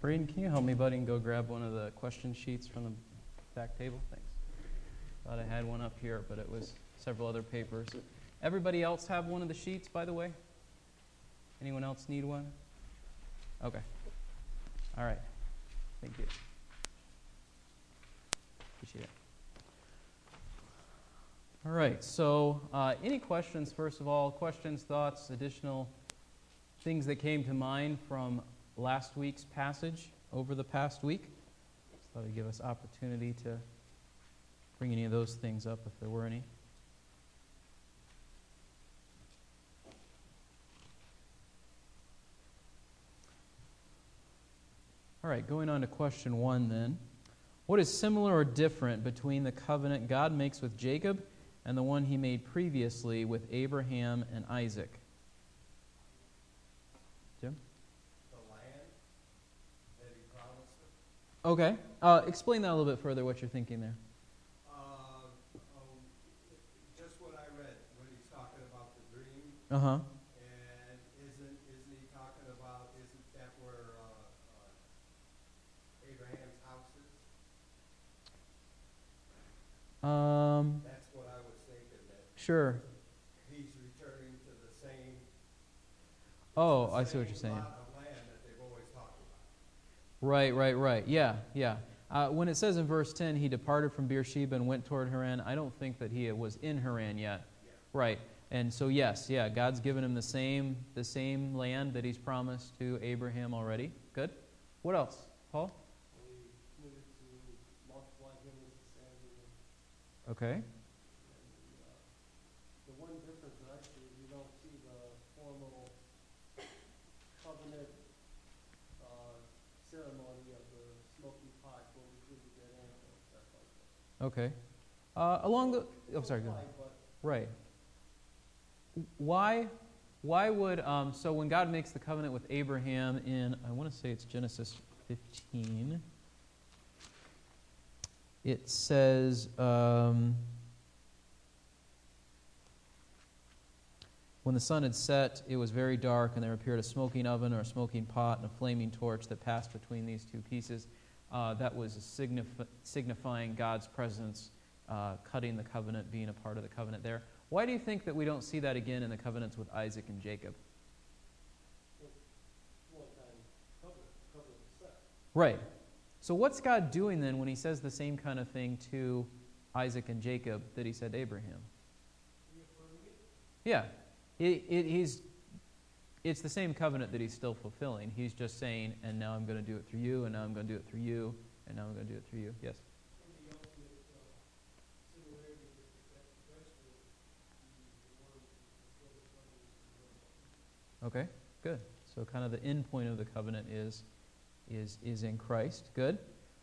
Braden, can you help me, buddy, and go grab one of the question sheets from the back table? Thanks. Thought I had one up here, but it was several other papers. Everybody else have one of the sheets, by the way? Anyone else need one? Okay. All right. Thank you. Appreciate it. All right. So, uh, any questions, first of all? Questions, thoughts, additional things that came to mind from last week's passage over the past week? Thought I'd give us opportunity to bring any of those things up if there were any. All right, going on to question one then. What is similar or different between the covenant God makes with Jacob and the one he made previously with Abraham and Isaac? Jim? the land that he promised them. Okay. Uh, explain that a little bit further, what you're thinking there. Uh, um, just what I read, when he's talking about the dream, Uh huh. and isn't, isn't he talking about, isn't that where, uh, uh, Abraham's house is? Um, That's what I was thinking, that sure. he's returning to the same. Oh, the I see what you're saying. lot of land that they've always talked about. Right, right, right. Yeah, yeah. Uh, when it says in verse 10, he departed from Beersheba and went toward Haran, I don't think that he was in Haran yet. Yeah. Right. And so, yes, yeah, God's given him the same, the same land that he's promised to Abraham already. Good. What else? Paul? We committed to multiply him as the sand in the Okay. And the, uh, the one difference that I see is you don't see the formal covenant, uh, ceremony of the pot where we do the dead animal and stuff like that. Okay. Uh, along the. Oh, sorry, go ahead. Right. Why, why would, um, so when God makes the covenant with Abraham in, I want to say it's Genesis 15, it says, um, when the sun had set, it was very dark, and there appeared a smoking oven or a smoking pot and a flaming torch that passed between these two pieces. Uh, that was signif- signifying God's presence, uh, cutting the covenant, being a part of the covenant there. Why do you think that we don't see that again in the covenants with Isaac and Jacob? one covenant, covenant. Right. So what's God doing then when he says the same kind of thing to Isaac and Jacob that he said to Abraham? Yeah. It, it, he's, it's the same covenant that he's still fulfilling. He's just saying, and now I'm going to do it through you, and now I'm going to do it through you, and now I'm going to do it through you. Yes? Okay, good. So kind of the end point of the covenant is, is, is in Christ. Good.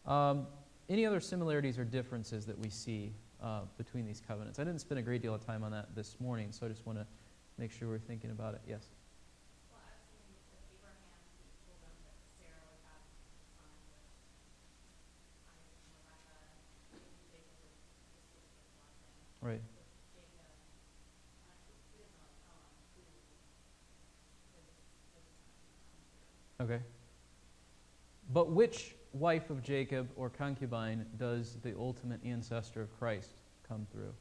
Um, any other similarities or differences that we see uh, between these covenants? I didn't spend a great deal of time on that this morning, so I just want to make sure we're thinking about it. Yes? Right. Okay. But which wife of Jacob or concubine does the ultimate ancestor of Christ come through?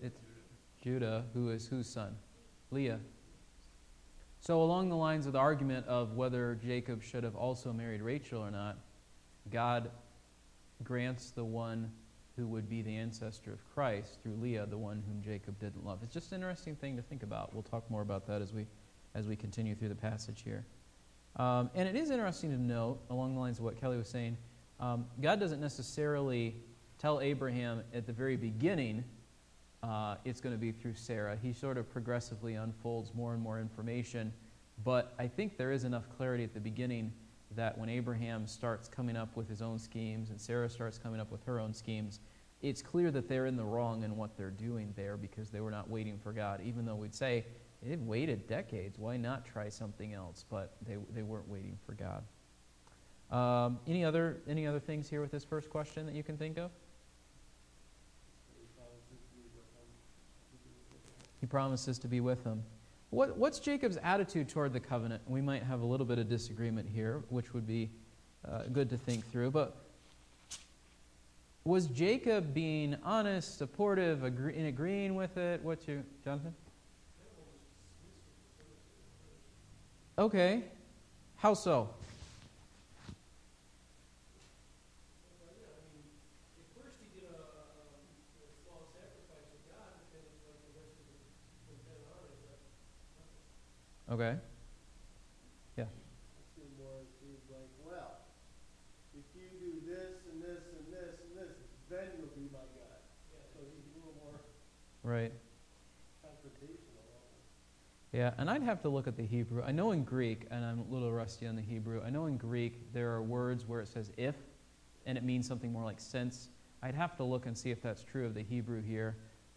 It's Judah, who is whose son? Leah. So, along the lines of the argument of whether Jacob should have also married Rachel or not, God grants the one who would be the ancestor of Christ through Leah, the one whom Jacob didn't love. It's just an interesting thing to think about. We'll talk more about that as we, as we continue through the passage here. Um, and it is interesting to note, along the lines of what Kelly was saying, um, God doesn't necessarily tell Abraham at the very beginning uh, it's going to be through Sarah. He sort of progressively unfolds more and more information. But I think there is enough clarity at the beginning that when Abraham starts coming up with his own schemes and Sarah starts coming up with her own schemes, it's clear that they're in the wrong in what they're doing there because they were not waiting for God. Even though we'd say, they've waited decades, why not try something else? But they, they weren't waiting for God. Um, any, other, any other things here with this first question that you can think of? He promises to be with them. What, what's Jacob's attitude toward the covenant? We might have a little bit of disagreement here, which would be uh, good to think through. But was Jacob being honest, supportive, agree, in agreeing with it? What's your, Jonathan? Okay. How so? Well, yeah, I mean, at first he did a, a, a small sacrifice to God, but then it's like the rest of it from then on is like, Okay. Well, if you do this and this and this and this, then you'll be my. Yeah, Right. Yeah, and I'd have to look at the Hebrew. I know in Greek, and I'm a little rusty on the Hebrew, I know in Greek there are words where it says if, and it means something more like since. I'd have to look and see if that's true of the Hebrew here.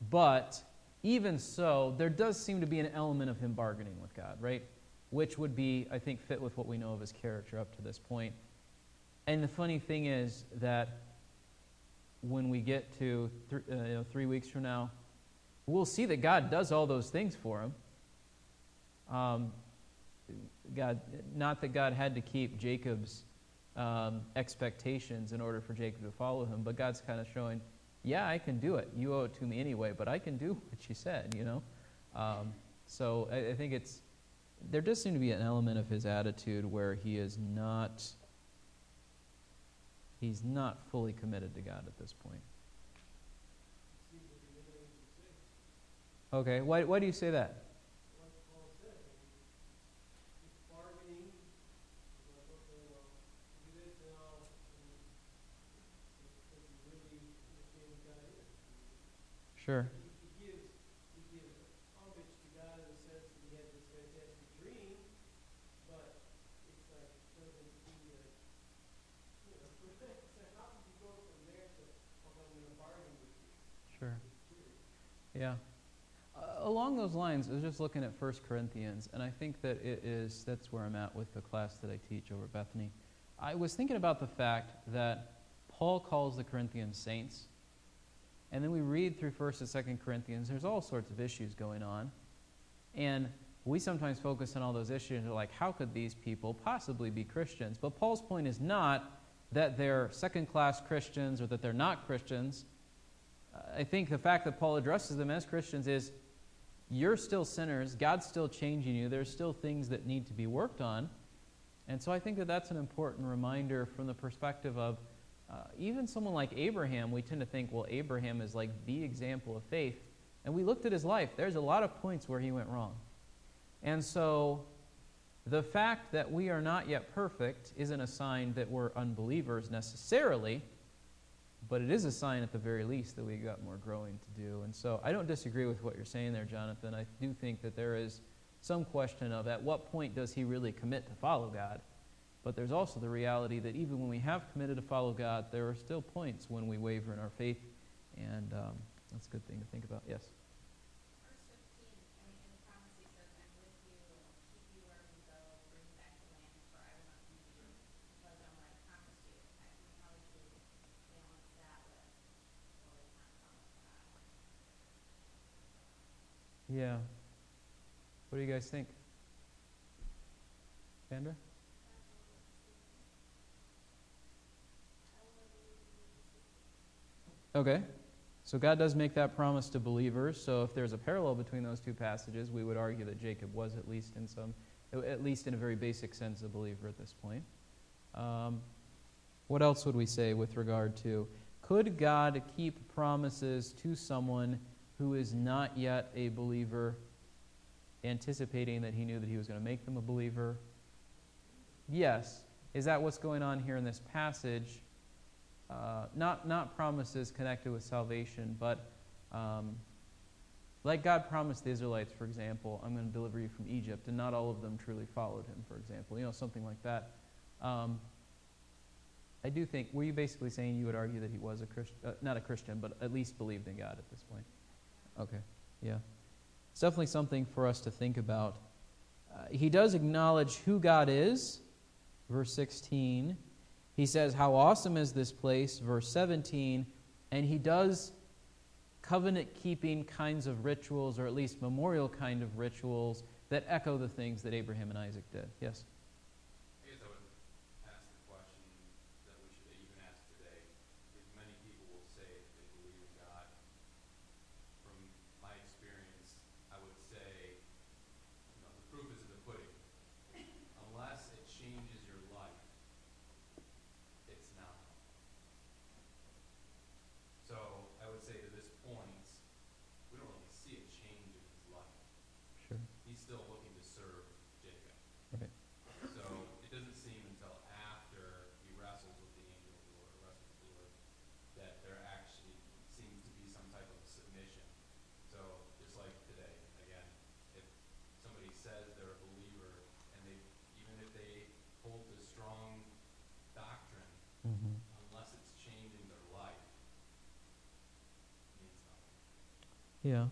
But even so, there does seem to be an element of him bargaining with God, right? Which would be, I think, fit with what we know of his character up to this point. And the funny thing is that when we get to th- uh, you know, three weeks from now, we'll see that God does all those things for him. Um, God, not that God had to keep Jacob's um, expectations in order for Jacob to follow him, but God's kind of showing, yeah, I can do it. You owe it to me anyway, but I can do what you said, you know? Um, so I, I think it's, there does seem to be an element of his attitude where he is not, he's not fully committed to God at this point. Okay, why, why do you say that? What Paul said, I mean, he's bargaining, he's like, okay, well, do this now, and does he really understand who God is? Sure. He, he gives, he gives homage to God in the sense that he had this fantastic dream, but it's like, doesn't he, uh, you know, it's like, how can you go from there to, oh, I'm gonna bargain with you? Sure. It's weird. Yeah. Uh, along those lines, I was just looking at 1 Corinthians, and I think that it is, that's where I'm at with the class that I teach over Bethany. I was thinking about the fact that Paul calls the Corinthians saints, and then we read through 1st and 2nd Corinthians, there's all sorts of issues going on. And we sometimes focus on all those issues and are like, how could these people possibly be Christians? But Paul's point is not that they're second class Christians or that they're not Christians. I think the fact that Paul addresses them as Christians is you're still sinners. God's still changing you. There's still things that need to be worked on. And so I think that that's an important reminder from the perspective of uh, even someone like Abraham. We tend to think, well, Abraham is like the example of faith. And we looked at his life. There's a lot of points where he went wrong. And so the fact that we are not yet perfect isn't a sign that we're unbelievers necessarily but it is a sign at the very least that we've got more growing to do. And so I don't disagree with what you're saying there, Jonathan. I do think that there is some question of at what point does he really commit to follow God? But there's also the reality that even when we have committed to follow God, there are still points when we waver in our faith, and um, that's a good thing to think about. Yes? Verse fifteen, I mean, in the promise he says, I'm with you, and will keep you wherever you go, bring you back to land, for I will not leave you, because I'm what I promised you. I can how would you balance that with, well, it's not promised God? Yeah. What do you guys think? Sandra? Okay. So God does make that promise to believers. So if there's a parallel between those two passages, we would argue that Jacob was at least in some, at least in a very basic sense, a believer at this point. Um, what else would we say with regard to could God keep promises to someone who is not yet a believer, anticipating that he knew that he was going to make them a believer? Yes. Is that what's going on here in this passage? Uh, not, not promises connected with salvation, but um, like God promised the Israelites, for example, I'm going to deliver you from Egypt, and not all of them truly followed him, for example. You know, something like that. Um, I do think, were you basically saying you would argue that he was a Christian, uh, not a Christian, but at least believed in God at this point? Okay, yeah. It's definitely something for us to think about. Uh, he does acknowledge who God is, verse 16. He says, How awesome is this place, verse 17. And he does covenant keeping kinds of rituals, or at least memorial kind of rituals, that echo the things that Abraham and Isaac did. Yes? I guess I would ask the question that we should even ask today, because many people will say that they believe in God. From my experience, I would say, you know, the proof is in the pudding. Unless it changes your life, it's not. So I would say to this point, we don't really see a change in his life. Sure. He's still looking to serve Jacob. Right. So it doesn't seem until after he wrestles with the angel of the Lord, wrestles with the Lord, that there actually seems to be some type of submission. So just like today, again, if somebody says they're a believer and they, even if they hold to strong doctrine, Mm-hmm. unless it's changing their life, means nothing. Yeah.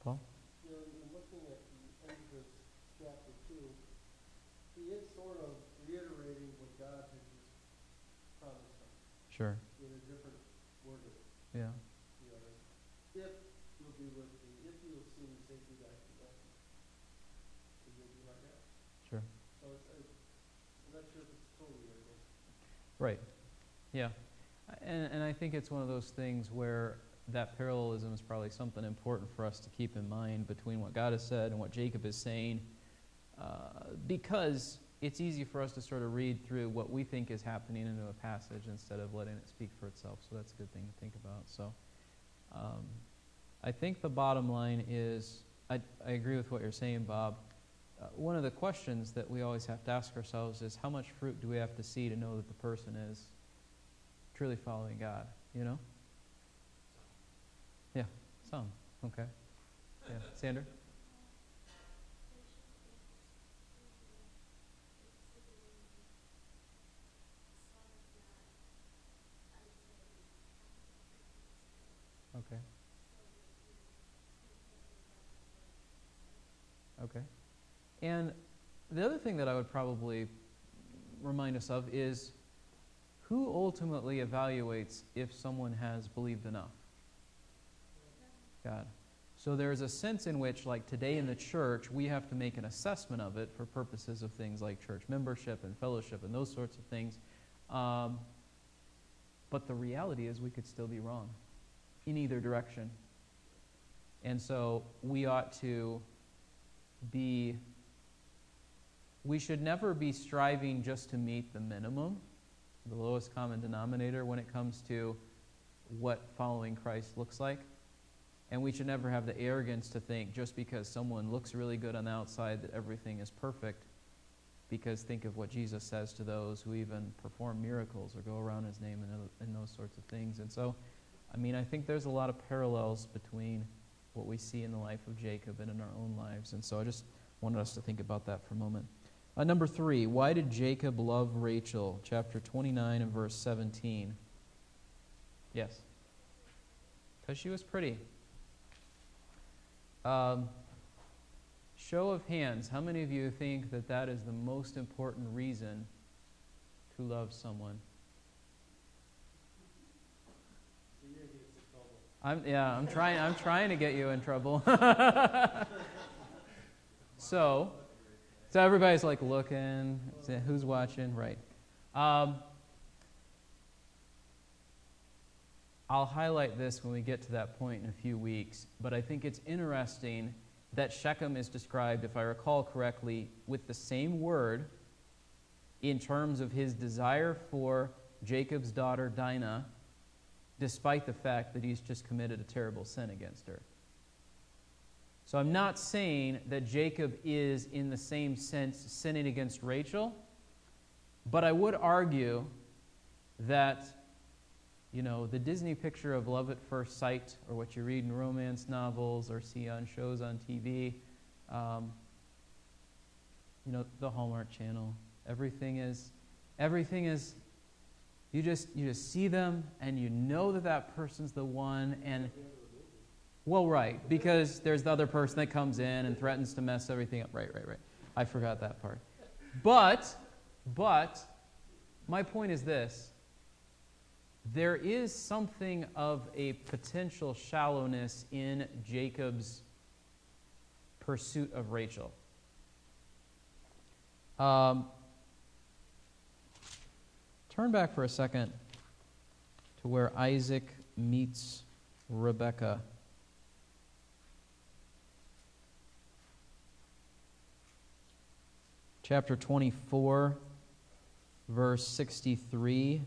Paul? You know, in looking at the end of chapter two, he is sort of reiterating what God had just promised him Sure. with a different wording. Yeah. You know, if you'll be with me, if you will see me safely back to Bethel. Is it be like that? Sure. So it's, I'm not sure if it's totally literal. Right. Yeah. And, and I think it's one of those things where that parallelism is probably something important for us to keep in mind between what God has said and what Jacob is saying, uh, because it's easy for us to sort of read through what we think is happening into a passage instead of letting it speak for itself. So that's a good thing to think about. So um, I think the bottom line is I, I agree with what you're saying, Bob. Uh, one of the questions that we always have to ask ourselves is how much fruit do we have to see to know that the person is truly following God, you know? Some. Okay. Yeah. Sander? Okay. Okay. And the other thing that I would probably remind us of is who ultimately evaluates if someone has believed enough? God. So there's a sense in which, like today in the church, we have to make an assessment of it for purposes of things like church membership and fellowship and those sorts of things. Um, but the reality is, we could still be wrong in either direction. And so we ought to be, we should never be striving just to meet the minimum, the lowest common denominator when it comes to what following Christ looks like. And we should never have the arrogance to think just because someone looks really good on the outside that everything is perfect. Because think of what Jesus says to those who even perform miracles or go around his name and, those sorts of things. And so, I mean, I think there's a lot of parallels between what we see in the life of Jacob and in our own lives. And so I just wanted us to think about that for a moment. Uh, number three, why did Jacob love Rachel? Chapter 29 and verse 17. Yes. Because she was pretty. Um, show of hands, how many of you think that that is the most important reason to love someone? I'm, yeah, I'm trying, I'm trying to get you in trouble. so, so everybody's like looking, who's watching, right? Um, I'll highlight this when we get to that point in a few weeks, but I think it's interesting that Shechem is described, if I recall correctly, with the same word in terms of his desire for Jacob's daughter Dinah, despite the fact that he's just committed a terrible sin against her. So I'm not saying that Jacob is, in the same sense, sinning against Rachel, but I would argue that you know, the Disney picture of love at first sight, or what you read in romance novels or see on shows on TV, um, you know, the Hallmark Channel. Everything is, everything is. You just you just see them and you know that that person's the one. And well, right, because there's the other person that comes in and threatens to mess everything up. Right, right, right. I forgot that part. But, but, my point is this there is something of a potential shallowness in Jacob's pursuit of Rachel. Um, turn back for a second to where Isaac meets Rebekah. Chapter 24, verse 63.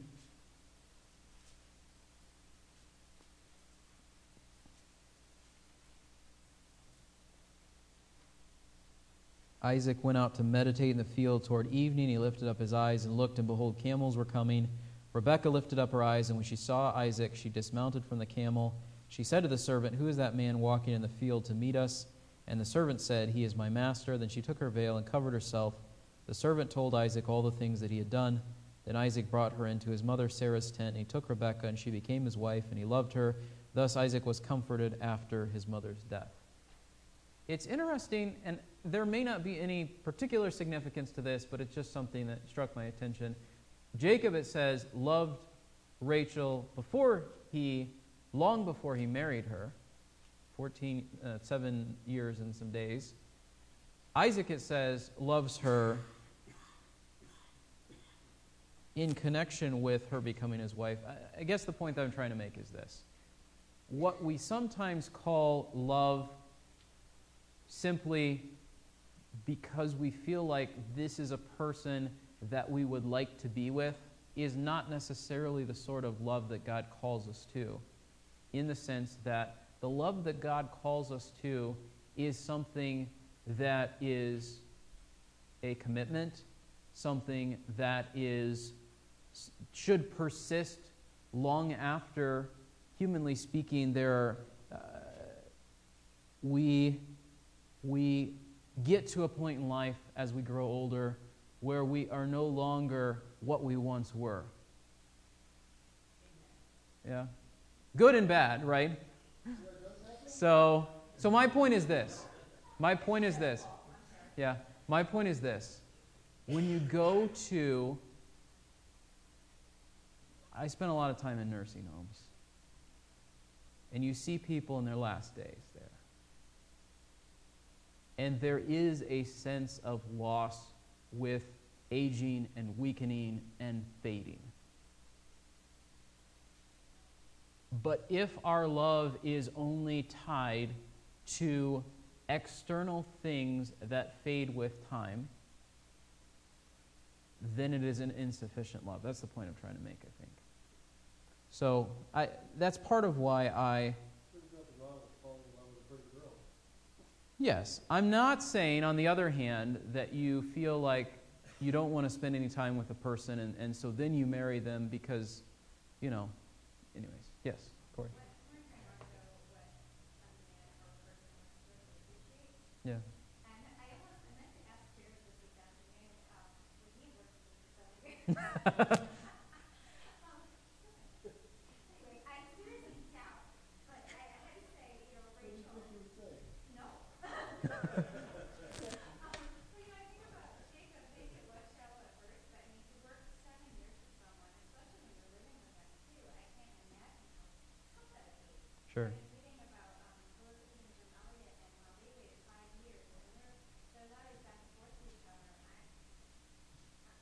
Isaac went out to meditate in the field toward evening. He lifted up his eyes and looked, and behold, camels were coming. Rebekah lifted up her eyes, and when she saw Isaac, she dismounted from the camel. She said to the servant, Who is that man walking in the field to meet us? And the servant said, He is my master. Then she took her veil and covered herself. The servant told Isaac all the things that he had done. Then Isaac brought her into his mother Sarah's tent, and he took Rebekah, and she became his wife, and he loved her. Thus Isaac was comforted after his mother's death. It's interesting, and there may not be any particular significance to this, but it's just something that struck my attention. Jacob, it says, loved Rachel before he, long before he married her, 14, uh, seven years and some days. Isaac, it says, loves her in connection with her becoming his wife. I, I guess the point that I'm trying to make is this. What we sometimes call love simply because we feel like this is a person that we would like to be with is not necessarily the sort of love that God calls us to, in the sense that the love that God calls us to is something that is a commitment, something that is should persist long after, humanly speaking, there are, uh, we we get to a point in life as we grow older where we are no longer what we once were. Yeah. Good and bad, right? So, so my point is this. My point is this. Yeah. My point is this. When you go to I spent a lot of time in nursing homes. And you see people in their last days. And there is a sense of loss with aging and weakening and fading. But if our love is only tied to external things that fade with time, then it is an insufficient love. That's the point I'm trying to make, I think. So I, that's part of why I. There's nothing wrong with falling in love with a pretty girl. Yes, I'm not saying, on the other hand, that you feel like you don't want to spend any time with a person, and, and so then you marry them because, you know, anyways. Yes, Corey. What, we're trying to know what a man or a person would really appreciate. Yeah. And I almost, I meant to ask Jared this this afternoon, um, when he worked with me for seven years. Um, Anyway, I seriously doubt, but I, I had to say, you know, Rachel, no. Um, well, you know, I think about Jacob, maybe it was shallow at first, but I mean, to work seven years with someone, especially when you're living with them too, I can't imagine how tough that would be. Sure. I was reading about um, Elizabeth and Jim Elliot and how they waited five years, and their their letters back and forth to each other, and I,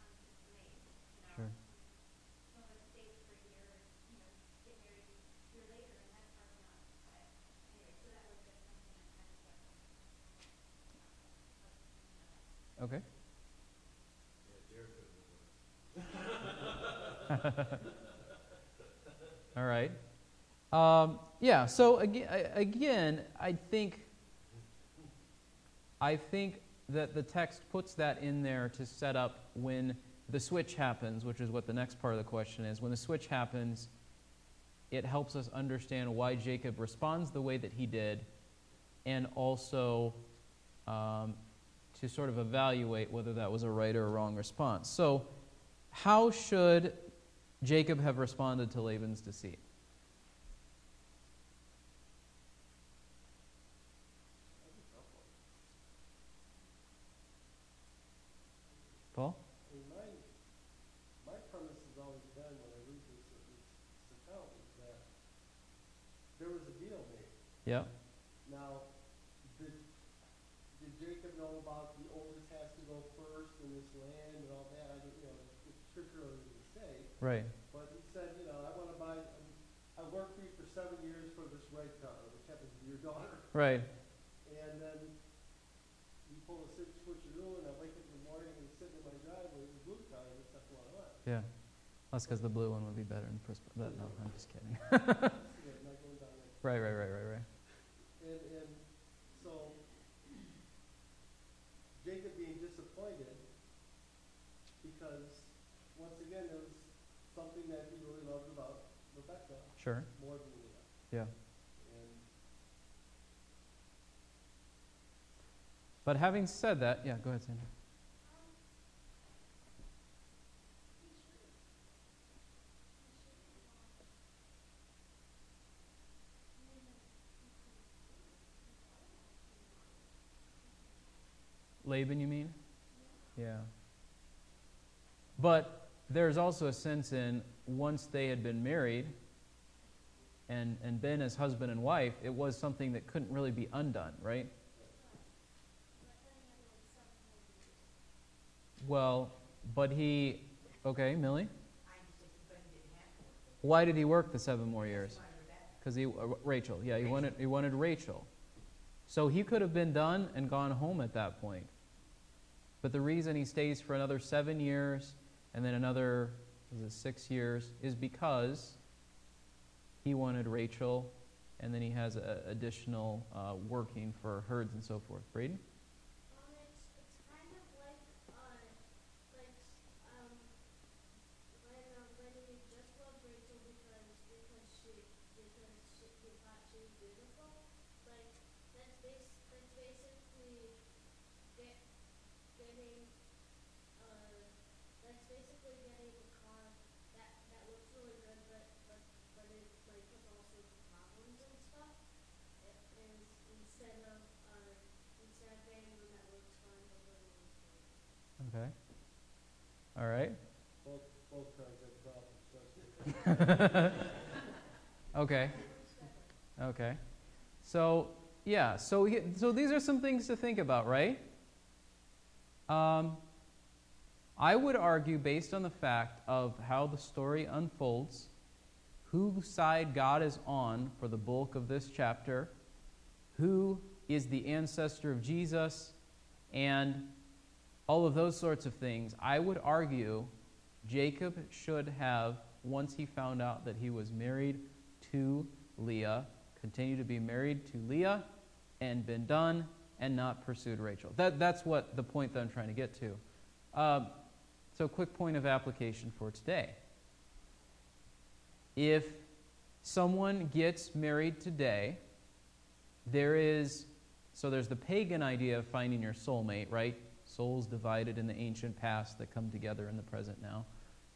I'm just amazed, you know. Sure. Some of us stayed for a year, and, you know, get married a year later, and that's hard enough, but anyway, so that was just something I kind of kept. Okay. All right. Um, yeah. So again, again, I think, I think that the text puts that in there to set up when the switch happens, which is what the next part of the question is. When the switch happens, it helps us understand why Jacob responds the way that he did, and also um, to sort of evaluate whether that was a right or a wrong response. So, how should Jacob have responded to Laban's deceit? Paul? My my premise has always been when I mean, my, my premise has always been, when I read this, this there was a deal made. Yep. Now, did, did Jacob know about the oldest has to go first in this land and all that? I don't, you know, it's scripture early to say, Right. but he said, you know, I wanna buy, I worked for you for seven years for this red car, which happens to be your daughter. Right. And then you pull a switch, switcheroo, and I wake up in the morning and sitting in my driveway, the blue car, and it's that's what I want. Yeah. That's because the blue one would be better in first. But no, I'm just kidding. Yeah, not going down there. right, right, right, right, right. And, and so Jacob being disappointed because once again, there was something that he really loved about Rebecca Sure. more than Leah. Yeah. And But having said that, yeah, go ahead, Sandra. Laban, you mean? Yeah. But there's also a sense in once they had been married and, and been as husband and wife, it was something that couldn't really be undone, right? Well, but he, okay, Millie? Why did he work the seven more years? Because he, uh, Rachel, yeah, he wanted, he wanted Rachel. So he could have been done and gone home at that point. But the reason he stays for another seven years and then another, six years, is because he wanted Rachel and then he has a, additional uh, working for herds and so forth. Braden? Um, it's, it's kind of like, uh, like, um, when, uh, when he just loved Rachel because, because she, because she, he thought she was beautiful, like, that's bas- that's basically get, getting, uh, that's basically getting a car that, that looks really good, but, but, but it, like, has all sorts of problems and stuff. It is, instead of, uh, instead of getting one that looks fine but really looks good. Okay. All right. both, both cars have problems, trust me. Okay. Okay. So, yeah, so, so these are some things to think about, right? Um, I would argue, based on the fact of how the story unfolds, whose side God is on for the bulk of this chapter, who is the ancestor of Jesus, and all of those sorts of things, I would argue Jacob should have, once he found out that he was married to Leah, continue to be married to Leah, and been done, and not pursued Rachel. That, that's what the point that I'm trying to get to. Um, so, quick point of application for today. If someone gets married today, there is, so there's the pagan idea of finding your soulmate, right? Souls divided in the ancient past that come together in the present now.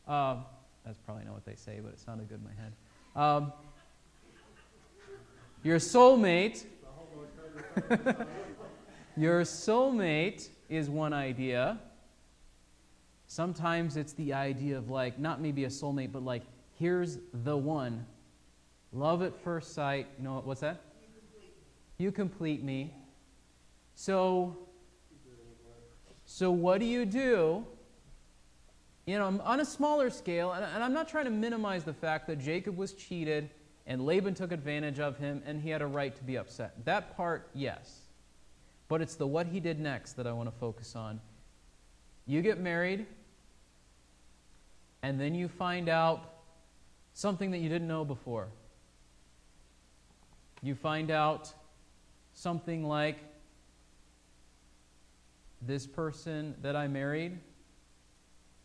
Um, that's probably not what they say, but it sounded good in my head. Um, your soulmate, your soulmate is one idea. Sometimes it's the idea of like, not maybe a soulmate, but like, here's the one. Love at first sight. You know what's that? You complete me. So, so what do you do? You know, on a smaller scale, and and I'm not trying to minimize the fact that Jacob was cheated and Laban took advantage of him and he had a right to be upset. That part, yes. But it's the what he did next that I want to focus on. You get married, and then you find out something that you didn't know before. You find out something like this person that I married,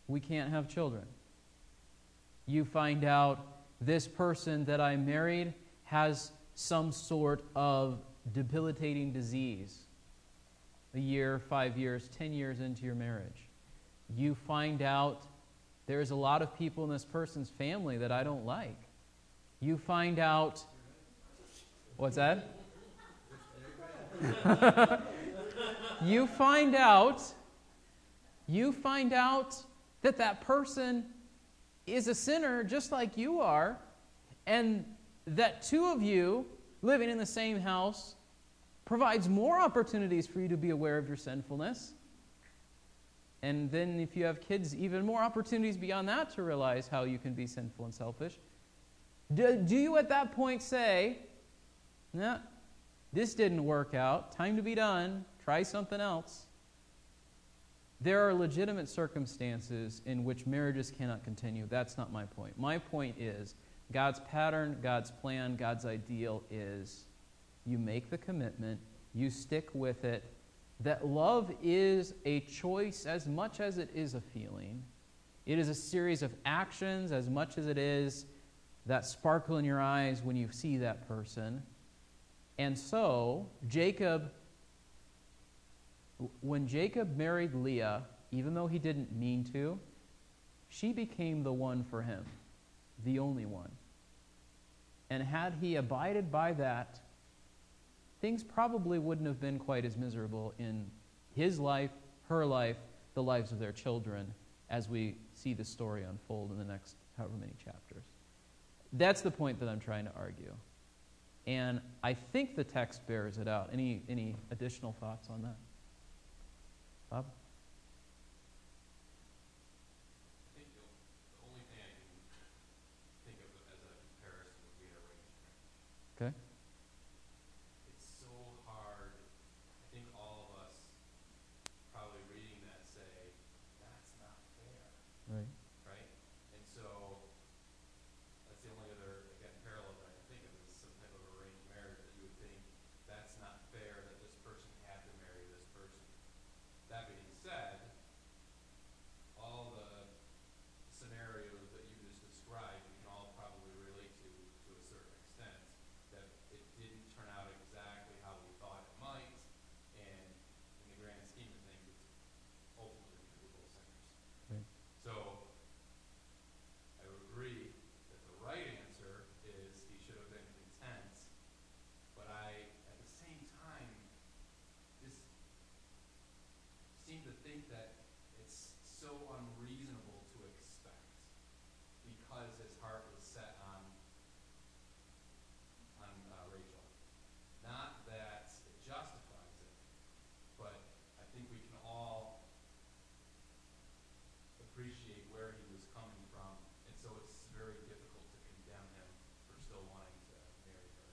we can't have children. You find out this person that I married has some sort of debilitating disease a year, five years, ten years into your marriage. You find out there's a lot of people in this person's family that I don't like. You find out, what's that? you find out, you find out that that person is a sinner just like you are, and that two of you living in the same house provides more opportunities for you to be aware of your sinfulness. And then, if you have kids, even more opportunities beyond that to realize how you can be sinful and selfish. Do, do you at that point say, nah, this didn't work out, time to be done, try something else? There are legitimate circumstances in which marriages cannot continue. That's not my point. My point is God's pattern, God's plan, God's ideal is you make the commitment, you stick with it. That love is a choice as much as it is a feeling. It is a series of actions as much as it is that sparkle in your eyes when you see that person. And so, Jacob when Jacob married Leah, even though he didn't mean to, she became the one for him, the only one. And had he abided by that, things probably wouldn't have been quite as miserable in his life, her life, the lives of their children, as we see the story unfold in the next however many chapters. That's the point that I'm trying to argue. And I think the text bears it out. Any, any additional thoughts on that? Bob? I think the, the only thing I can think of as a comparison would be an arrangement. Okay. It's so hard. I think all of us probably reading that say, that's not fair, Right. right? And so that's the only other again parallel that I can think of is some type of arranged marriage that you would think that's not fair that this person had to marry this person. That being said, all the scenarios that you just described, we can all probably relate to to a certain extent. That it didn't turn out exactly how we thought it might, and in the grand scheme of things, it's ultimately because we're both sinners. Right. So, I would agree that the right answer is he should have been content, but I, at the same time, just seem to think that it's so unreasonable to expect because his heart was set on on uh, Rachel. Not that it justifies it, but I think we can all appreciate where he was coming from, and so it's very difficult to condemn him for still wanting to marry her.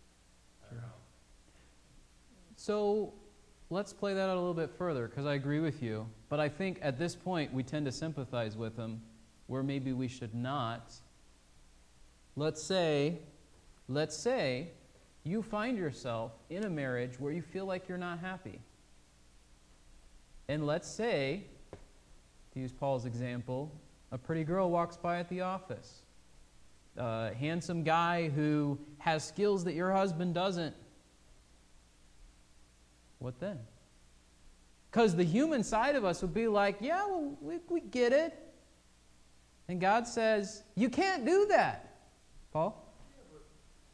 I don't Sure. know. So let's play that out a little bit further because I agree with you. But I think at this point we tend to sympathize with him where maybe we should not. Let's say, let's say you find yourself in a marriage where you feel like you're not happy. And let's say, to use Paul's example, a pretty girl walks by at the office. A handsome guy who has skills that your husband doesn't what then? Because the human side of us would be like, yeah, well, we, we get it. And God says, you can't do that. Paul? Yeah, but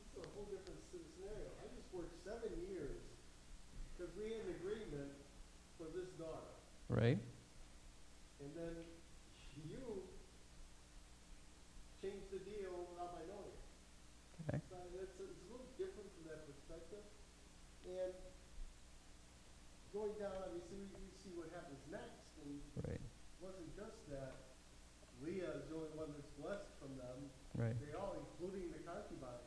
this is a whole different s- scenario. I just worked seven years because we had agreement for this daughter. Right. And then you changed the deal without my knowing it. Okay. So it's, it's a little different from that perspective. And going down, I mean, see, we, we see what happens next. And Right. it wasn't just that Leah is the only one that's blessed from them. Right. They all, including the concubine,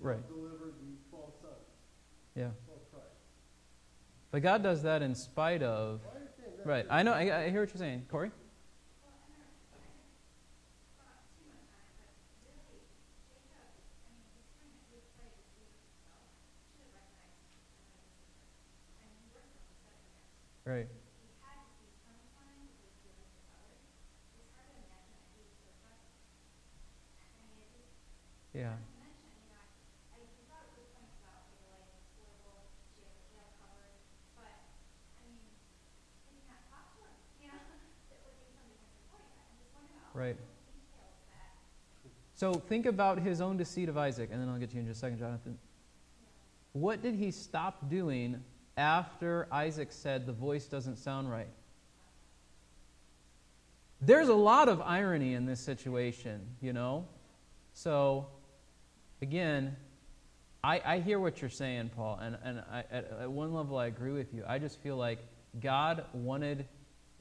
Right. delivered the 12 sons, Yeah. 12 tribes. But God does that in spite of. Well, I. Right. I know. I, I hear what you're saying. Corey? All the Right. So think about his own deceit of Isaac, and then I'll get you in just a second, Jonathan. What did he stop doing after Isaac said, The voice doesn't sound right? There's a lot of irony in this situation, you know? So, again, I, I hear what you're saying, Paul, and, and I, at, at one level I agree with you. I just feel like God wanted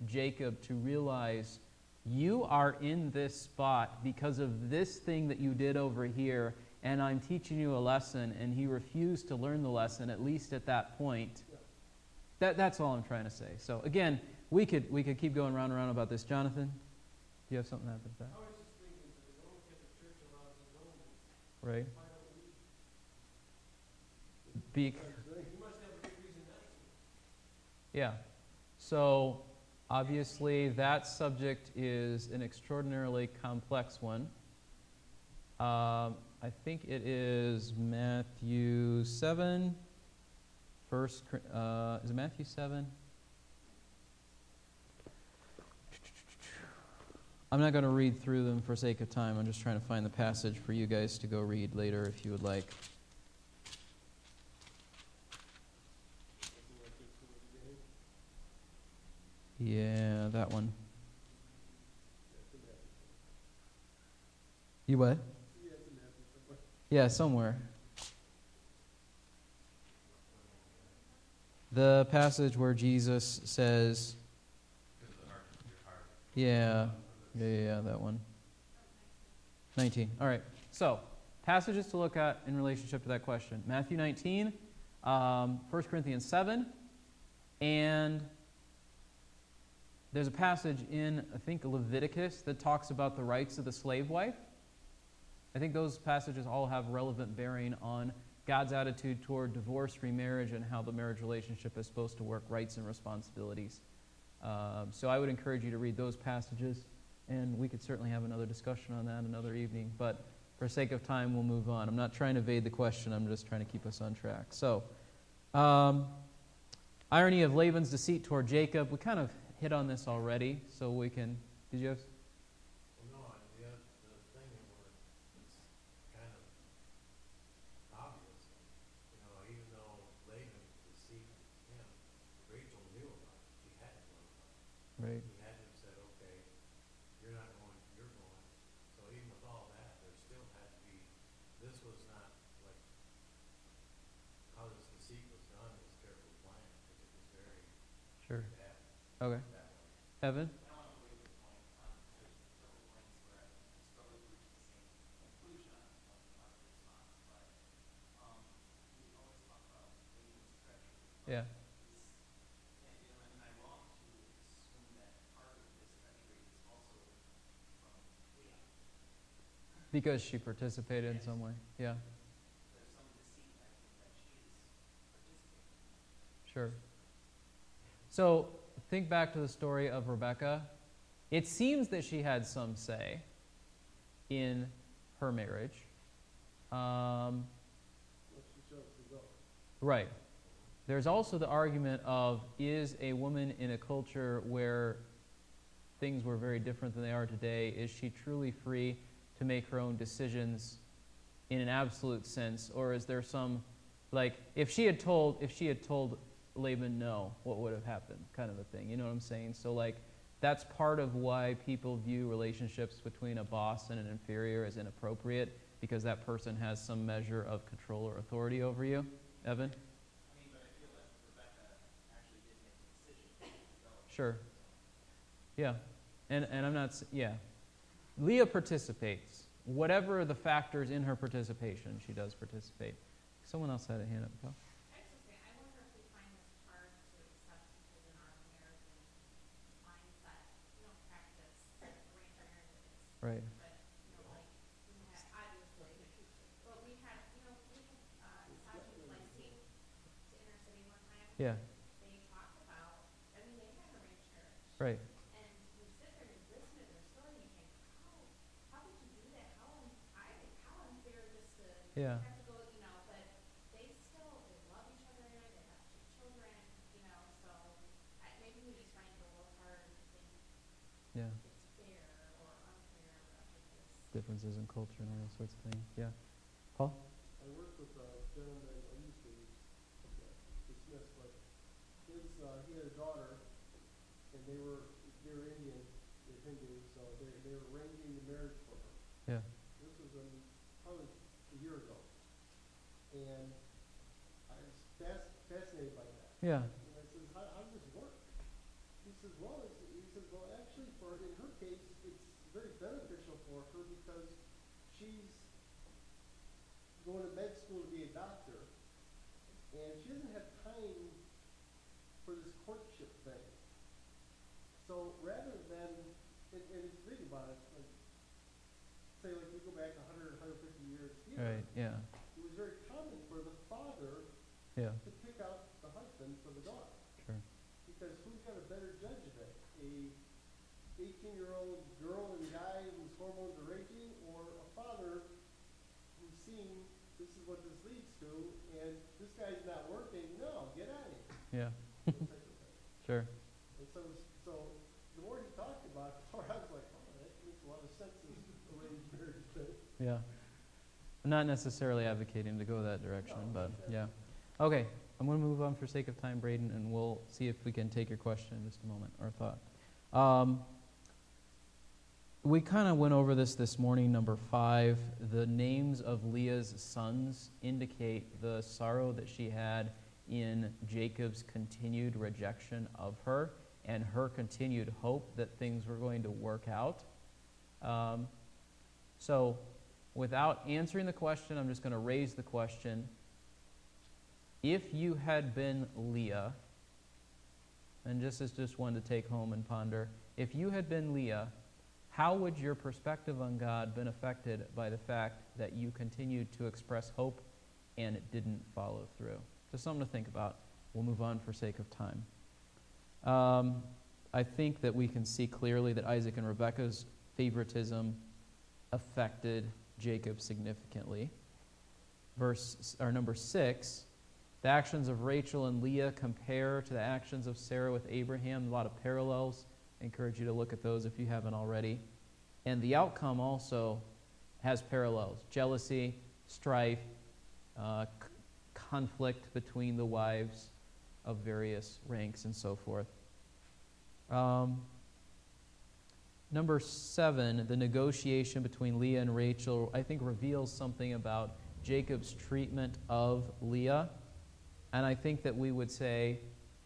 Jacob to realize you are in this spot because of this thing that you did over here, and I'm teaching you a lesson, and he refused to learn the lesson, at least at that point. That, that's all I'm trying to say. So, again, we could, we could keep going round and round about this. Jonathan, do you have something to add to that? I was just thinking, that they don't church allowed to know, Right? Be, You must have a good reason not to. Yeah. So obviously, that subject is an extraordinarily complex one. Um, I think it is Matthew 7. First, uh, is it Matthew 7? I'm not going to read through them for sake of time. I'm just trying to find the passage for you guys to go read later if you would like. Something like this in the beginning. Yeah, that one. That's in Matthew. You what? Yeah, it's in Matthew somewhere. Yeah, somewhere. The passage where Jesus says, yeah, yeah, yeah, that one. 19. All right. So, passages to look at in relationship to that question Matthew 19, um, 1 Corinthians 7, and there's a passage in, I think, Leviticus that talks about the rights of the slave wife. I think those passages all have relevant bearing on God's attitude toward divorce, remarriage, and how the marriage relationship is supposed to work, rights and responsibilities. Um, so I would encourage you to read those passages, and we could certainly have another discussion on that another evening. But for sake of time, we'll move on. I'm not trying to evade the question, I'm just trying to keep us on track. So, um, irony of Laban's deceit toward Jacob. We kind of hit on this already, so we can. Did you have? Well, no, and the, oth- the thing that we're, it's kind of obvious, you know, even though Laban deceived him, Rachel knew about it, she had to know about it. Right. He had to have said, okay, you're not going, you're going. So even with all that, there still had to be, this was not like, how this deceit was done was carefully planned, because it was very Sure. bad Okay. that way. Evan? I don't want to belabor the point. Um, there's several points where I struggle to reach the same conclusion on, on, on the response, but, um, we always talk about Laban's treachery. but Yeah. Is, and, you know, am I wrong to assume that part of this treachery is also from Leah? Because she participated in some way. Yeah, sure. So think back to the story of Rebecca. It seems that she had some say in her marriage. Um. Right. There's also the argument of is a woman in a culture where things were very different than they are today, is she truly free to make her own decisions in an absolute sense? Or is there some, like, if she had told, if she had told Laban no, what would have happened, kind of a thing? You know what I'm saying? So, like, that's part of why people view relationships between a boss and an inferior as inappropriate because that person has some measure of control or authority over you. Evan? I mean, but I feel that Rebecca actually did make the decision to go. Sure. Yeah. And, and I'm not, yeah. Leah participates. Whatever the factors in her participation, she does participate. Someone else had a hand up. Go. I just say, I wonder if we find this hard to accept because in our American mindset, we don't practice arranged marriages. Right. But, you know, like, we had, obviously, but we had, you know, we had, uh, Sachi Lacey to inner city one time. Yeah. They talked about, I mean, they had arranged marriage. Right. And you sit there and listen to their story and you think, how, how could you do that? How, I, how unfair just to Yeah. have to go, you know, but they still, they love each other, they have two children, you know, so I, maybe we just find it a little hard to think Yeah. it's fair or unfair uh, because Differences in culture and all those sorts of things. Yeah. Paul? I worked with a gentleman, I used to, uh, but his, uh, he had a daughter, and they were, they were Indian, they're Hindu, so they, they were arranging the marriage for her. Yeah. This was, um, probably a year ago. And I was fas- fascinated by that. Yeah. And I says, how, how does this work? He says, well, he says, well, actually, for, in her case, it's very beneficial for her because she's going to med school to be a doctor, and she doesn't have time for this courtship thing. So rather than, and, and if you think about it, like, say like we go back 100, 150 years here, Right. Yeah. it was very common for the father Yeah. to pick out the husband for the daughter. Sure. Because who's got a better judge of it? A 18-year-old girl and whose hormones are raging, or a father who's seen this is what this leads to, and this guy's not working. No, get out of here. Yeah. That type of thing. Sure. And so, so the more he talked about it, the more I was like, oh, that makes a lot of sense. This arranged marriage thing. Yeah. I'm not necessarily advocating to go that direction, but yeah. Okay, I'm going to move on for sake of time, Braden, and we'll see if we can take your question in just a moment or a thought. Um, we kind of went over this this morning, number five. The names of Leah's sons indicate the sorrow that she had in Jacob's continued rejection of her and her continued hope that things were going to work out. Um, so, without answering the question, I'm just going to raise the question. If you had been Leah, and this is just one to take home and ponder, if you had been Leah, how would your perspective on God been affected by the fact that you continued to express hope and it didn't follow through? Just something to think about. We'll move on for sake of time. Um, I think that we can see clearly that Isaac and Rebekah's favoritism affected Jacob significantly. Verse or number six, the actions of Rachel and Leah compare to the actions of Sarah with Abraham. A lot of parallels. Encourage you to look at those if you haven't already. And the outcome also has parallels: jealousy, strife, uh, c- conflict between the wives of various ranks, and so forth. Um, Number seven, the negotiation between Leah and Rachel, I think reveals something about Jacob's treatment of Leah. And I think that we would say,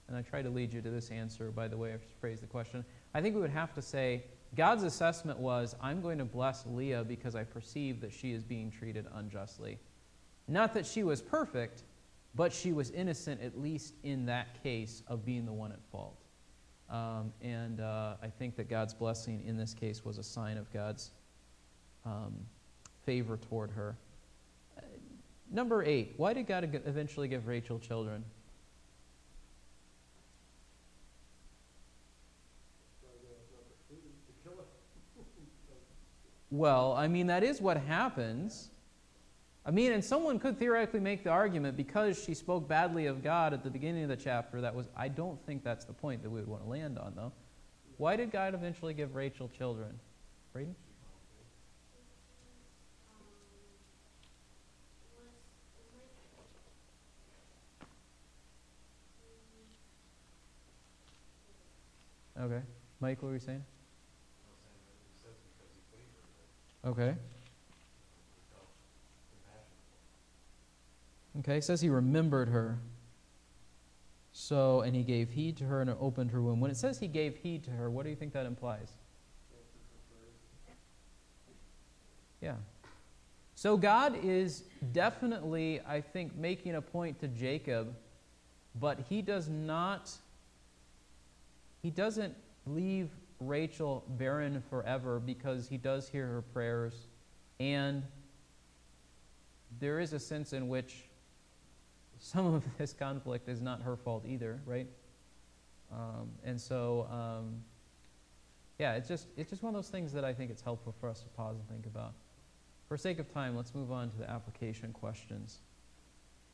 and I try to lead you to this answer, by the way, I phrased the question. I think we would have to say, God's assessment was, I'm going to bless Leah because I perceive that she is being treated unjustly. Not that she was perfect, but she was innocent, at least in that case, of being the one at fault. Um, and uh, I think that God's blessing in this case was a sign of God's um, favor toward her. Uh, number eight, why did God eventually give Rachel children? So the number two, to kill it. Well, I mean, that is what happens. I mean, and someone could theoretically make the argument because she spoke badly of God at the beginning of the chapter, that was, I don't think that's the point that we would want to land on, though. Why did God eventually give Rachel children? Braden? Okay. Mike, what were you saying? I was saying that he says because he favored her, Okay. Okay, it says he remembered her. So, and he gave heed to her and opened her womb. When it says he gave heed to her, what do you think that implies? Yeah. So, God is definitely, I think, making a point to Jacob, but he does not, he doesn't leave Rachel barren forever because he does hear her prayers. And there is a sense in which some of this conflict is not her fault either, right? Um, and so, um, yeah, it's just it's just one of those things that I think it's helpful for us to pause and think about. For sake of time, let's move on to the application questions.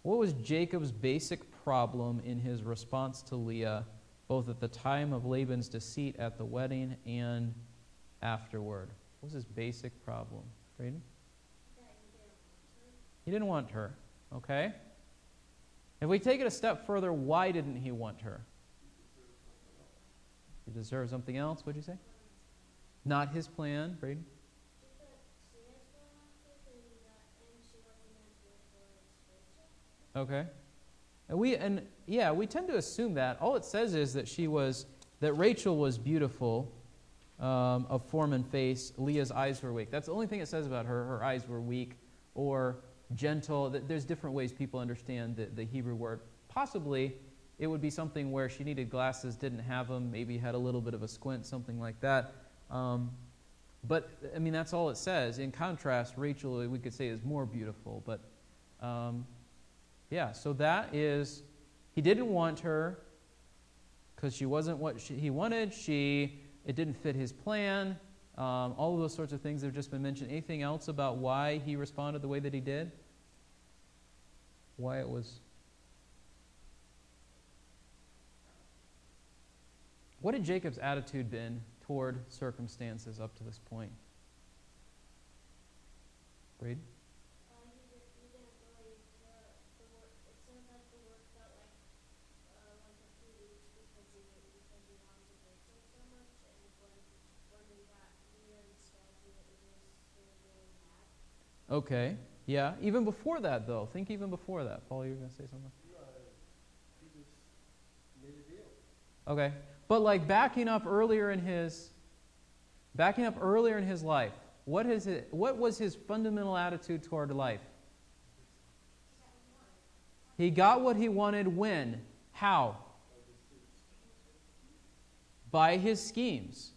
What was Jacob's basic problem in his response to Leah, both at the time of Laban's deceit at the wedding and afterward? What was his basic problem? Braden? He didn't want her. Okay? If we take it a step further, why didn't he want her? He deserved something else, what'd you say? Not his plan, Braden? Okay. And we and yeah, we tend to assume that. All it says is that she was that Rachel was beautiful, um, of form and face. Leah's eyes were weak. That's the only thing it says about her. Her eyes were weak or gentle. There's different ways people understand the, the Hebrew word. Possibly, it would be something where she needed glasses, didn't have them, maybe had a little bit of a squint, something like that. Um, but I mean, that's all it says. In contrast, Rachel, we could say, is more beautiful. But um, yeah, so that is, he didn't want her because she wasn't what she, he wanted. She, it didn't fit his plan. Um, all of those sorts of things have just been mentioned. Anything else about why he responded the way that he did? Why it was. What had Jacob's attitude been toward circumstances up to this point? Read. Uh, he, did, he didn't really, the, the work, it said that the work felt like, uh, like a few weeks because he, because he wanted Rachel so much, and when, when we got Leah instead, he, it was, he was really mad. Okay. Yeah. Even before that, though. Think even before that. Paul, you were going to say something? Uh, he just made a deal. Okay. But like backing up earlier in his backing up earlier in his life, what is it what was his fundamental attitude toward life? He got what he wanted when? How? By his schemes.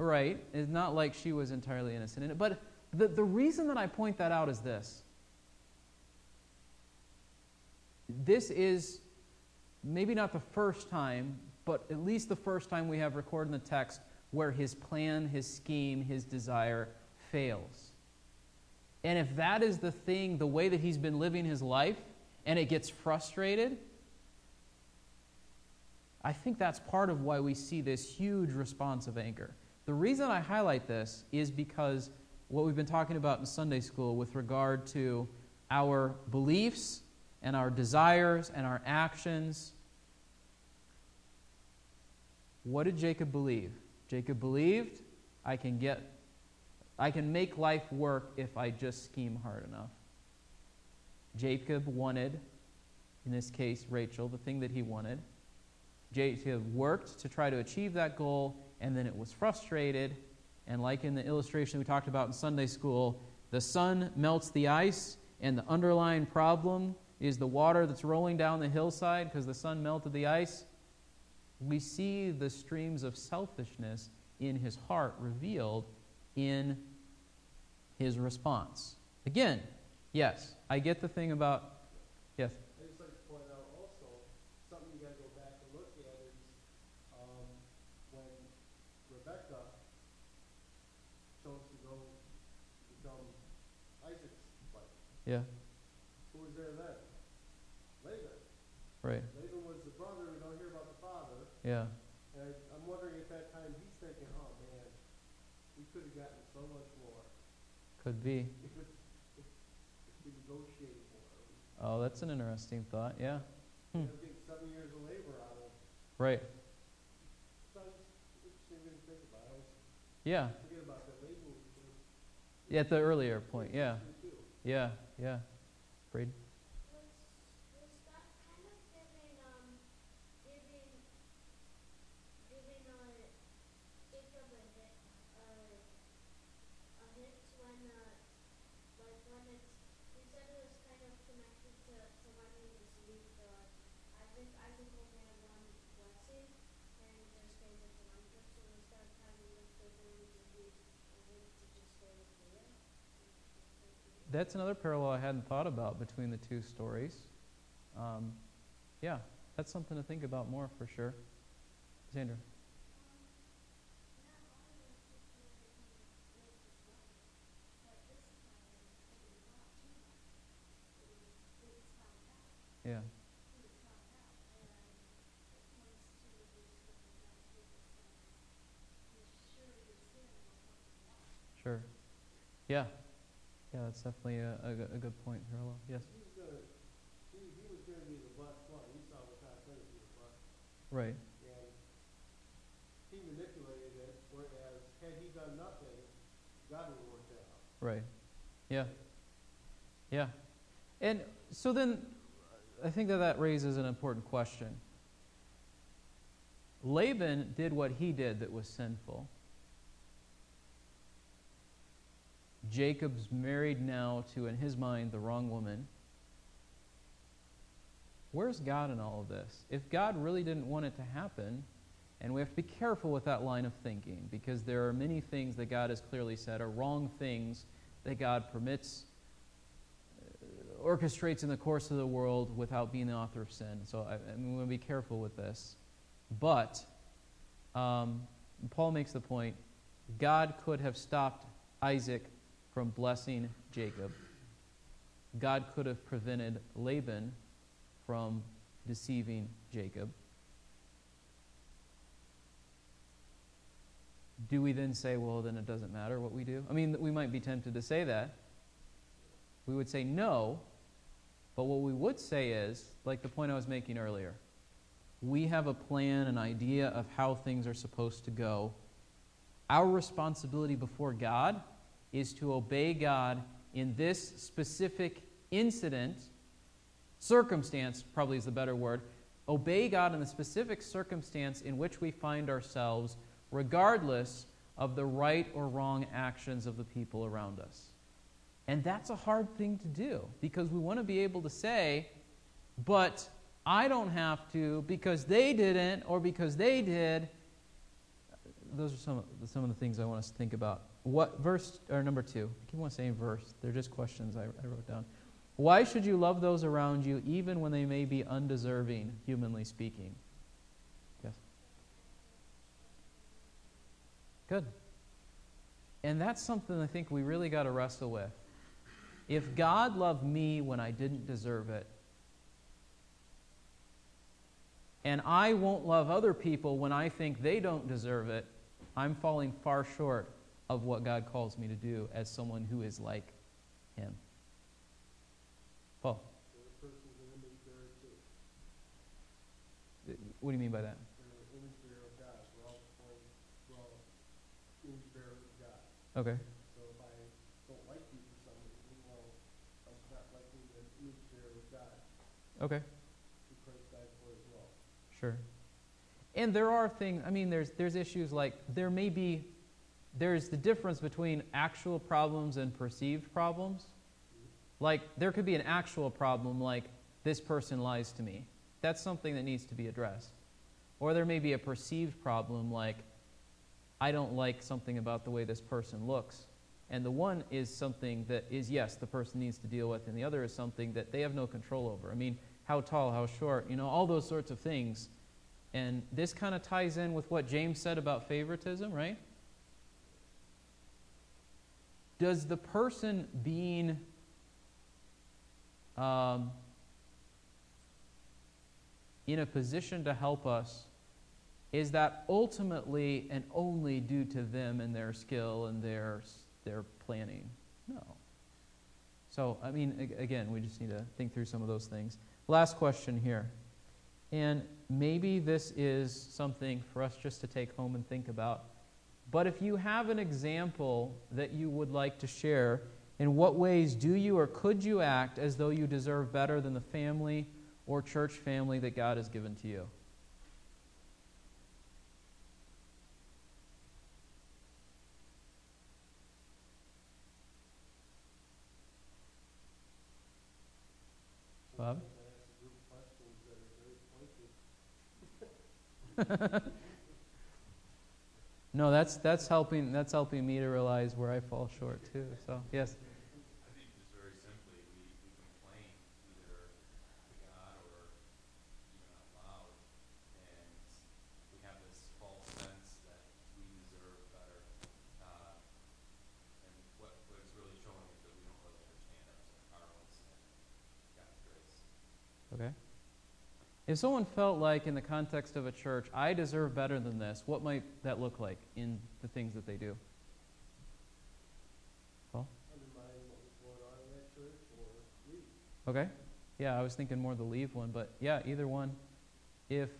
Right. It's not like she was entirely innocent in it. But the, the reason that I point that out is this. This is maybe not the first time, but at least the first time we have recorded in the text where his plan, his scheme, his desire fails. And if that is the thing, the way that he's been living his life, and it gets frustrated, I think that's part of why we see this huge response of anger. The reason I highlight this is because what we've been talking about in Sunday school with regard to our beliefs and our desires and our actions. What did Jacob believe? Jacob believed I can get I can make life work if I just scheme hard enough. Jacob wanted in this case Rachel the thing that he wanted. Jacob worked to try to achieve that goal and then it was frustrated and like in the illustration we talked about in Sunday school, the sun melts the ice and the underlying problem is the water that's rolling down the hillside because the sun melted the ice. We see the streams of selfishness in his heart revealed in his response. Again, yes, I get the thing about. Yes? I just like to point out also, something you gotta go back and look at is, um, when Rebecca chose to go become Isaac's wife, Yeah, who was there then? Laban. right. Laban was the brother, we don't hear about the father, Yeah, and I, I'm wondering at that time, he's thinking, oh man, we could have gotten so much more could be. if if, if we negotiated more. Oh, that's an interesting thought. Yeah, Hmm. ended up getting seven years of labor out of, right. so it's interesting to think about, I always Yeah, forget about that Laban was. at the earlier point. Yeah. Yeah, yeah. Braden? Was, was that kind of giving, um, giving, giving, uh, Jacob a hit, uh, a hit when, uh, like when it's, you said it was kind of connected to, to when he received, uh, Isaac, Isaac only had one blessing, and he just gave it to one person instead of having the privilege to be, and him to just stay with Leah. That's another parallel I hadn't thought about between the two stories. Um, yeah, that's something to think about more for sure. Xander? Yeah. Sure. Yeah. Yeah, that's definitely a, a, good- a good point, parallel. Yes. He was gonna, he, he was gonna be the blessed one, Esau was not gonna be the blessed, Right. and he manipulated it, whereas had he done nothing, God would have worked it out. Right. Yeah. Yeah. And so then I think that that raises an important question. Laban did what he did that was sinful. Jacob's married now to, in his mind, the wrong woman. Where's God in all of this? If God really didn't want it to happen, and we have to be careful with that line of thinking because there are many things that God has clearly said are wrong things that God permits, uh, orchestrates in the course of the world without being the author of sin. So I, I we want to be careful with this. But um, Paul makes the point God could have stopped Isaac from blessing Jacob. God could have prevented Laban from deceiving Jacob. Do we then say, well, then it doesn't matter what we do? I mean, we might be tempted to say that. We would say no, but what we would say is, like the point I was making earlier, we have a plan, an idea of how things are supposed to go. Our responsibility before God is to obey God in this specific incident, circumstance, probably is the better word. Obey God in the specific circumstance in which we find ourselves, regardless of the right or wrong actions of the people around us. And that's a hard thing to do because we want to be able to say, but I don't have to because they didn't or because they did. Those are some of, some of the things I want us to think about. What verse or number two? I keep on saying verse. They're just questions I, I wrote down. Why should you love those around you even when they may be undeserving, humanly speaking? Yes. Good. And that's something I think we really got to wrestle with. If God loved me when I didn't deserve it, and I won't love other people when I think they don't deserve it, I'm falling far short of what God calls me to do as someone who is like Him. Paul, what do you mean by that? Okay. So if I don't like you for some reason, well, I'm not liking the image bearer of God, Okay. who Christ died for as well. Sure. And there are things, I mean, there's, there's issues like there may be, there's the difference between actual problems and perceived problems. Like, there could be an actual problem, like, this person lies to me. That's something that needs to be addressed. Or there may be a perceived problem, like, I don't like something about the way this person looks. And the one is something that is, yes, the person needs to deal with, and the other is something that they have no control over. I mean, how tall, how short, you know, all those sorts of things. And this kind of ties in with what James said about favoritism, right? Does the person being um, in a position to help us, is that ultimately and only due to them and their skill and their, their planning? No. So, I mean, again, we just need to think through some of those things. Last question here. And maybe this is something for us just to take home and think about. But if you have an example that you would like to share, in what ways do you or could you act as though you deserve better than the family or church family that God has given to you? Bob? Sometimes I ask a group questions that are very pointed. No, that's that's helping that's helping me to realize where I fall short too. So yes. I think just very simply, we, we complain either to God or even out loud, and we have this false sense that we deserve better. Uh, and what, what it's really showing is that we don't really understand our, our own sin, God's grace. Okay. If someone felt like, in the context of a church, I deserve better than this, what might that look like in the things that they do? Leave. Okay. Yeah, I was thinking more the leave one, but yeah, either one. If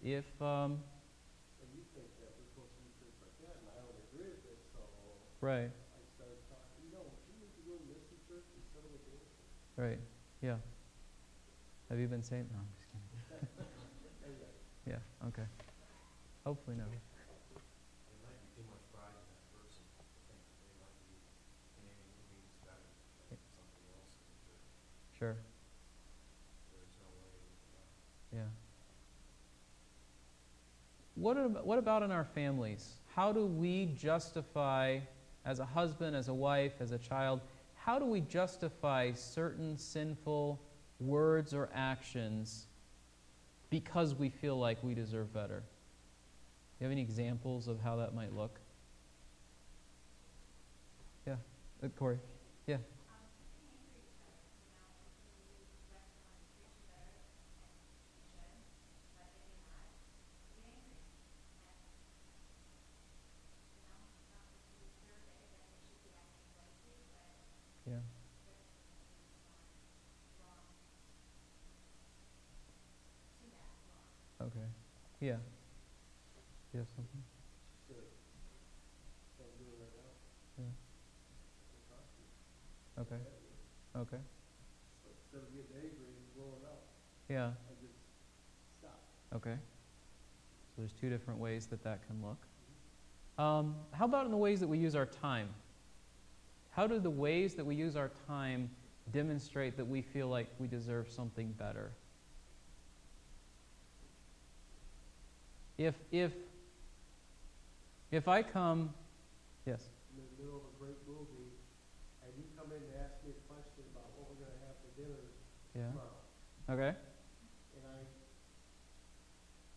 if um, right. Right. Yeah. Have you been saved? No, I'm just kidding. Anyway, Yeah. Okay. Hopefully. Sure. No uh, Yeah. What what about in our families? How do we justify, as a husband, as a wife, as a child, how do we justify certain sinful words or actions because we feel like we deserve better? Do you have any examples of how that might look? Yeah, uh, Corey. Yeah. Um, being angry at each other, you know, if you let someone treat you better and you should, but maybe not, be angry. And, you know, not that you deserve it, that they should be acting like you, but Yeah. there's some wrong to that wrong. Okay. Yeah. You have something? Yeah. Okay. Okay. Yeah. Okay. So there's two different ways that that can look. Um, how about in the ways that we use our time? How do the ways that we use our time demonstrate that we feel like we deserve something better? If if if I come, yes, in the middle of a great movie, and you come in to ask me a question about what we're gonna have for dinner yeah, tomorrow. okay, And I,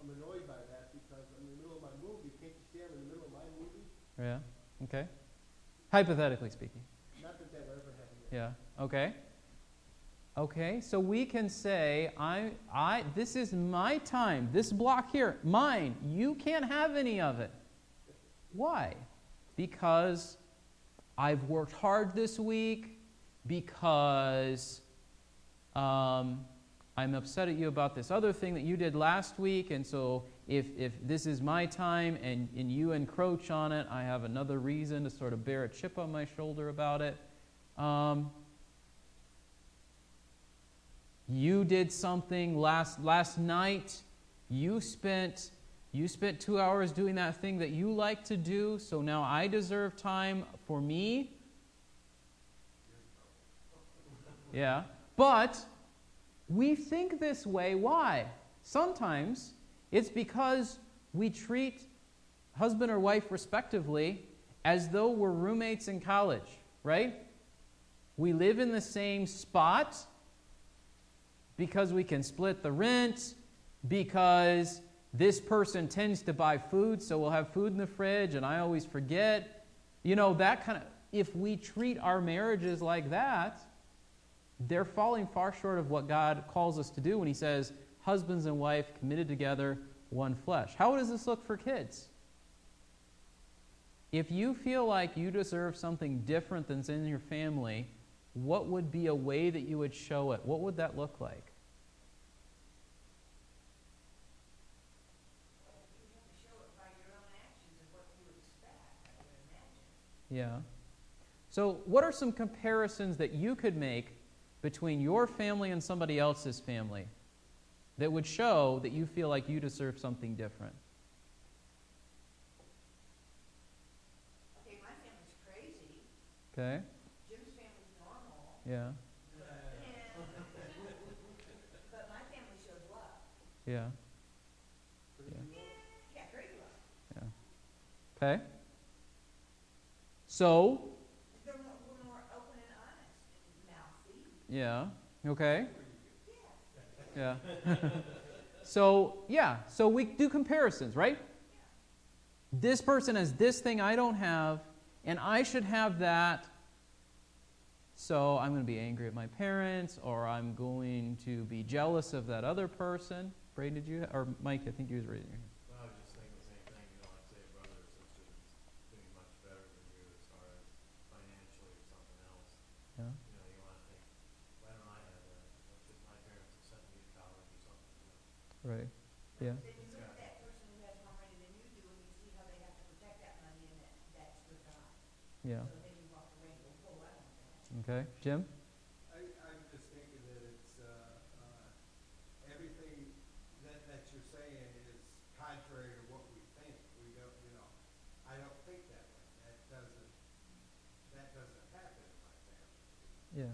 I'm annoyed by that because I'm in the middle of my movie, can't you I'm in the middle of my movie? yeah, okay. Hypothetically speaking. Not that that ever happened yet. Yeah. Okay. Okay. So we can say, I, I, this is my time. This block here, mine. You can't have any of it. Why? Because I've worked hard this week. Because um, I'm upset at you about this other thing that you did last week, and so if, if this is my time and, and you encroach on it, I have another reason to sort of bear a chip on my shoulder about it. Um, you did something last last night. You spent you spent two hours doing that thing that you like to do. So now I deserve time for me. Yeah, but we think this way. Why? Sometimes it's because we treat husband or wife respectively as though we're roommates in college, right? We live in the same spot because we can split the rent, because this person tends to buy food, so we'll have food in the fridge and I always forget. You know, that kind of, if we treat our marriages like that, they're falling far short of what God calls us to do when He says, husbands and wife committed together, one flesh. How does this look for kids? If you feel like you deserve something different than's in your family, what would be a way that you would show it? What would that look like? You have to show it by your own actions and what you expect, I would imagine. Yeah. So, what are some comparisons that you could make between your family and somebody else's family that would show that you feel like you deserve something different? Okay, my family's crazy, Okay? Yeah. but my family shows love. Yeah. Crazy Yeah. love. Yeah. Okay? So, They're more, more open and honest and mouthy. yeah. Okay? Yeah. Yeah. so, yeah, so we do comparisons, right? This person has this thing I don't have, and I should have that. So I'm going to be angry at my parents, or I'm going to be jealous of that other person. Braden, did you, or Mike, I think you was raising your hand. I was just thinking the same thing, you know, like say brother or doing much better than you as far as financially or something else. You you want to think, why I have that? It's just my parents have sent me to college or something. Right. Yeah. You Okay, Jim? I, am just thinking that it's uh, uh, everything that, you're saying is contrary to what we think. We don't, you know, I don't think that way. That doesn't that doesn't happen. Yeah.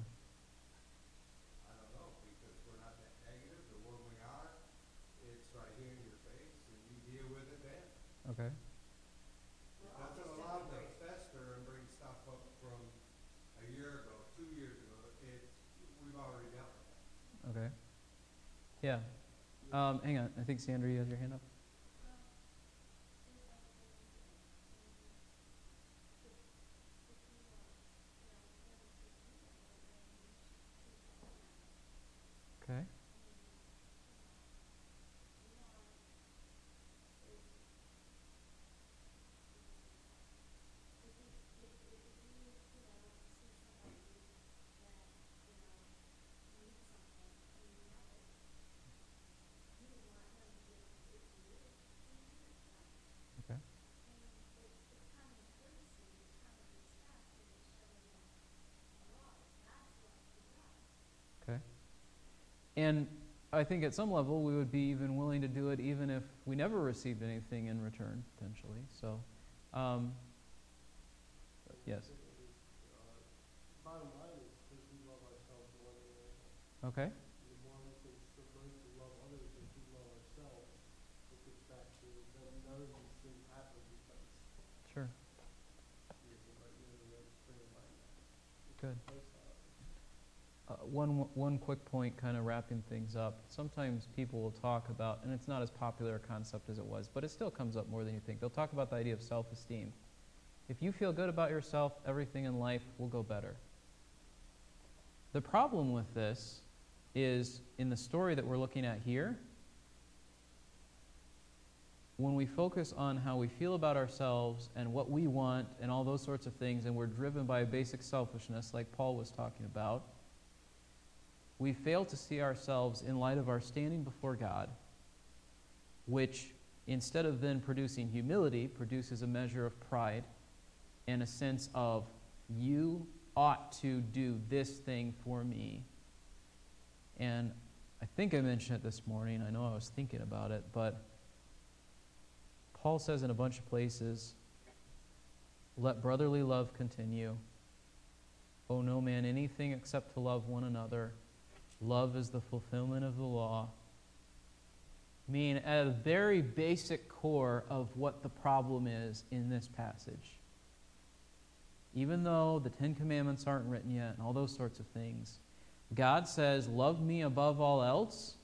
Yeah. Um, hang on. I think Sandra, you have your hand up. Okay. Okay. Okay. And I think at some level we would be even willing to do it even if we never received anything in return, potentially. So, um, yes. Okay. Sure. you're Uh, one, one quick point, kind of wrapping things up. Sometimes people will talk about, and it's not as popular a concept as it was, but it still comes up more than you think. They'll talk about the idea of self esteem. If you feel good about yourself, everything in life will go better. The problem with this is in the story that we're looking at here, when we focus on how we feel about ourselves and what we want and all those sorts of things, and we're driven by a basic selfishness, like Paul was talking about, we fail to see ourselves in light of our standing before God, which, instead of then producing humility, produces a measure of pride and a sense of, you ought to do this thing for me. And I think I mentioned it this morning. I know I was thinking about it, but Paul says in a bunch of places, let brotherly love continue. Owe no man anything except to love one another. Love is the fulfillment of the law. Mean, at a very basic core of what the problem is in this passage. Even though the Ten Commandments aren't written yet and all those sorts of things, God says, Love me above all else,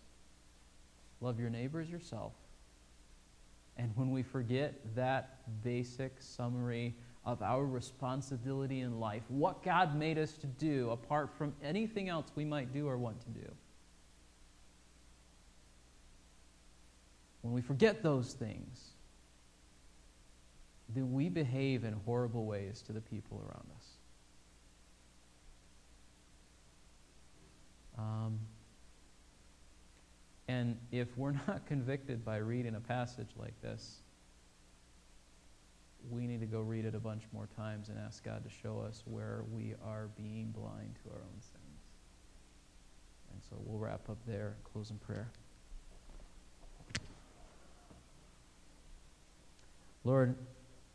love your neighbor as yourself. And when we forget that basic summary of our responsibility in life, what God made us to do apart from anything else we might do or want to do. When we forget those things, then we behave in horrible ways to the people around us. Um, and if we're not convicted by reading a passage like this, we need to go read it a bunch more times and ask God to show us where we are being blind to our own sins. And so we'll wrap up there, close in prayer. Lord,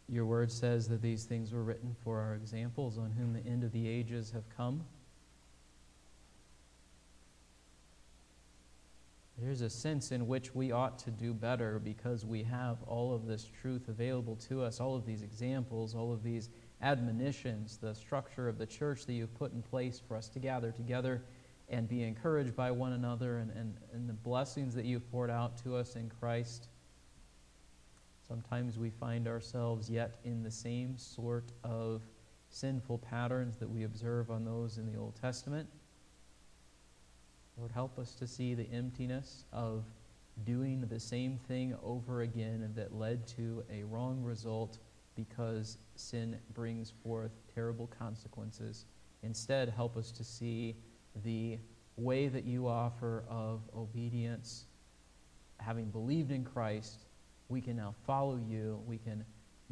your word says that these things were written for our examples on whom the end of the ages have come. There's a sense in which we ought to do better because we have all of this truth available to us, all of these examples, all of these admonitions, the structure of the church that you've put in place for us to gather together and be encouraged by one another, and, and, and the blessings that you've poured out to us in Christ. Sometimes we find ourselves yet in the same sort of sinful patterns that we observe on those in the Old Testament. Lord, help us to see the emptiness of doing the same thing over again that led to a wrong result because sin brings forth terrible consequences. Instead, help us to see the way that you offer of obedience. Having believed in Christ, we can now follow you. We can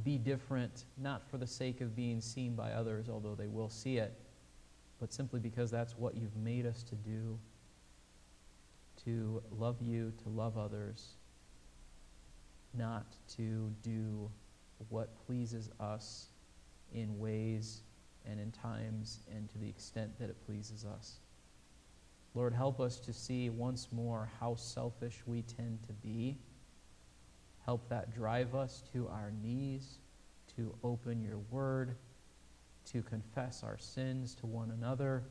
be different, not for the sake of being seen by others, although they will see it, but simply because that's what you've made us to do to love you, to love others, not to do what pleases us in ways and in times and to the extent that it pleases us. Lord, help us to see once more how selfish we tend to be. Help that drive us to our knees, to open your word, to confess our sins to one another.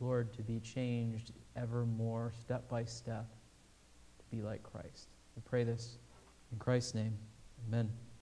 Lord, to be changed ever more, step by step, to be like Christ. We pray this in Christ's name. Amen.